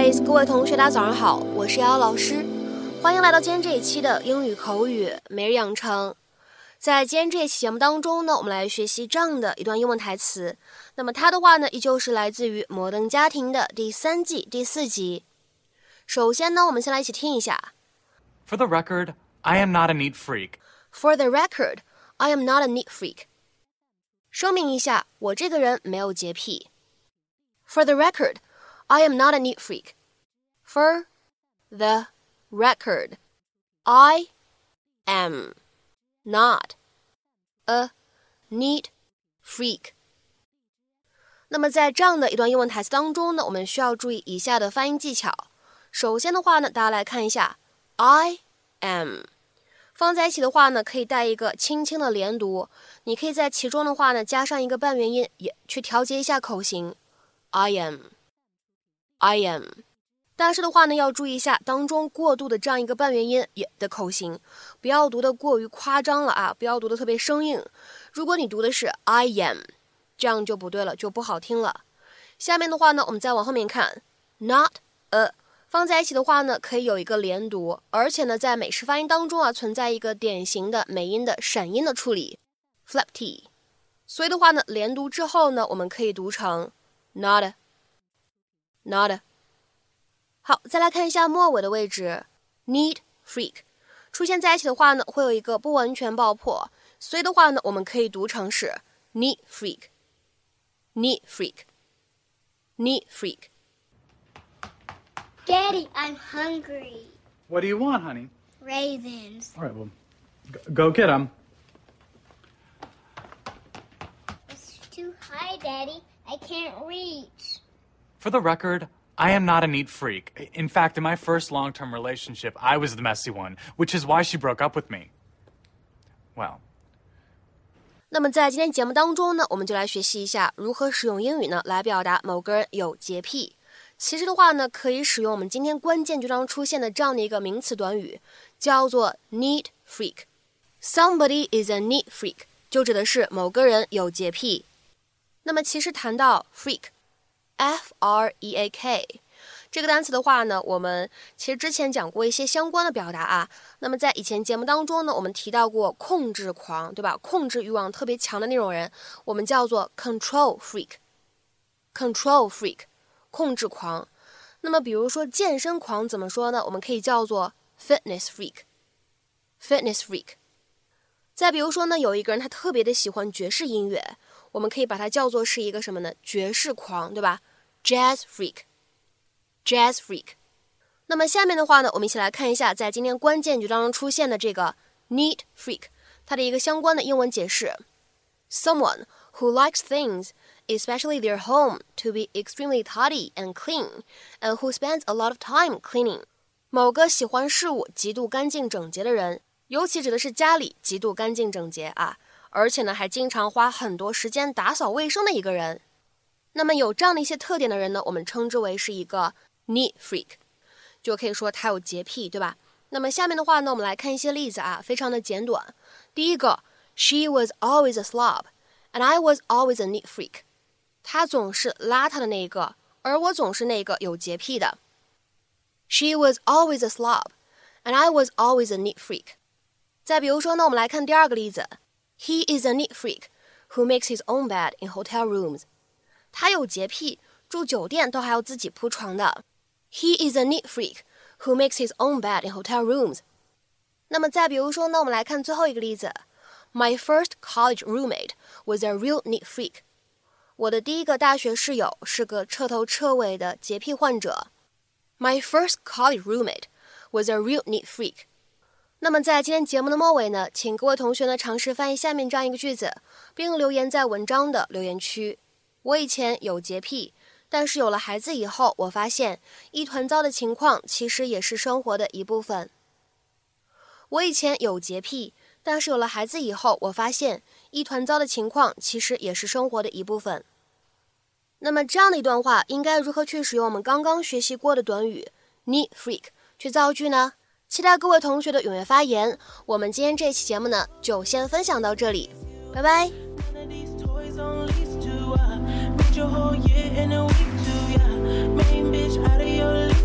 Guys，各位同学，大家早上好，我是瑶瑶老师，欢迎来到今天这一期的英语口语每日养成。在今天这一期节目当中呢，我们来学习这样的一段英文台词。那么它的话呢，依旧是来自于《摩登家庭》的第三季第四集。首先呢，我们先来一起听一下。For the record, I am not a neat freak. For the record, I am not a neat freak. 声明一下，我这个人没有洁癖。For the record, I am not a neat freak. For the record, I am not a neat freak. 那么在这样的一段英文台词当中呢，我们需要注意以下的发音技巧。首先的话呢，大家来看一下，I am 放在一起的话呢，可以带一个轻轻的连读。你可以在其中的话呢，加上一个半元音，也去调节一下口型。I I am。但是的话呢，要注意一下当中过渡的这样一个半元音也的口型，不要读的过于夸张了啊，不要读的特别生硬。如果你读的是 I am，这样就不对了，就不好听了。下面的话呢，我们再往后面看，not a。放在一起的话呢，可以有一个连读，而且呢，在美式发音当中啊，存在一个典型的美音的闪音的处理，flap t。所以的话呢，连读之后呢，我们可以读成 not。a not，not。好，再来看一下末尾的位置，need freak，出现在一起的话呢，会有一个不完全爆破，所以的话呢，我们可以读成是 need freak，need freak，need freak。Daddy, I'm hungry. What do you want, honey? Raisins. All right, well, go, go get them. It's too high, Daddy. I can't reach. For the record, I am not a neat freak. In fact, in my first long term relationship, I was the messy one, which is why she broke up with me. Well. 那么在今天节目当中呢，我们就来学习一下如何使用英语呢来表达某个人有洁癖。其实的话呢，可以使用我们今天关键句当中出现的这样的一个名词短语，叫做 neat freak。Somebody is a neat freak，就指的是某个人有洁癖。那么其实谈到 F R E A K 这个单词的话呢，我们其实之前讲过一些相关的表达啊。那么在以前节目当中呢，我们提到过控制狂，对吧？控制欲望特别强的那种人，我们叫做 control freak。control freak。控制狂，那么比如说健身狂怎么说呢？我们可以叫做 fitness freak，fitness freak。再比如说呢，有一个人他特别的喜欢爵士音乐，我们可以把它叫做是一个什么呢？爵士狂，对吧？jazz freak，jazz freak。那么下面的话呢，我们一起来看一下，在今天关键句当中出现的这个 neat freak，它的一个相关的英文解释：someone who likes things。especially their home, to be extremely tidy and clean, and who spends a lot of time cleaning. 某个喜欢事物极度干净整洁的人，尤其指的是家里极度干净整洁啊，而且呢还经常花很多时间打扫卫生的一个人。那么有这样的一些特点的人呢，我们称之为是一个 neat freak，就可以说他有洁癖，对吧？那么下面的话呢，我们来看一些例子啊，非常的简短。第一个，She was always a slob, and I was always a neat freak. 他总是邋遢的那一个，而我总是那个有洁癖的。She was always a slob, and I was always a neat freak. 再比如说呢，我们来看第二个例子。He is a neat freak who makes his own bed in hotel rooms. 他有洁癖，住酒店都还要自己铺床的。He is a neat freak who makes his own bed in hotel rooms. 那么再比如说呢，我们来看最后一个例子。My first college roommate was a real neat freak. 我的第一个大学室友是个彻头彻尾的洁癖患者。My first college roommate was a real neat freak。那么在今天节目的末尾呢，请各位同学呢尝试翻译下面这样一个句子，并留言在文章的留言区。我以前有洁癖，但是有了孩子以后，我发现一团糟的情况其实也是生活的一部分。我以前有洁癖。但是有了孩子以后，我发现一团糟的情况其实也是生活的一部分。那么这样的一段话，应该如何去使用我们刚刚学习过的短语 neat freak 去造句呢？期待各位同学的踊跃发言。我们今天这期节目呢，就先分享到这里，拜拜。whole year in a week too, yeah. Main bitch out of your league.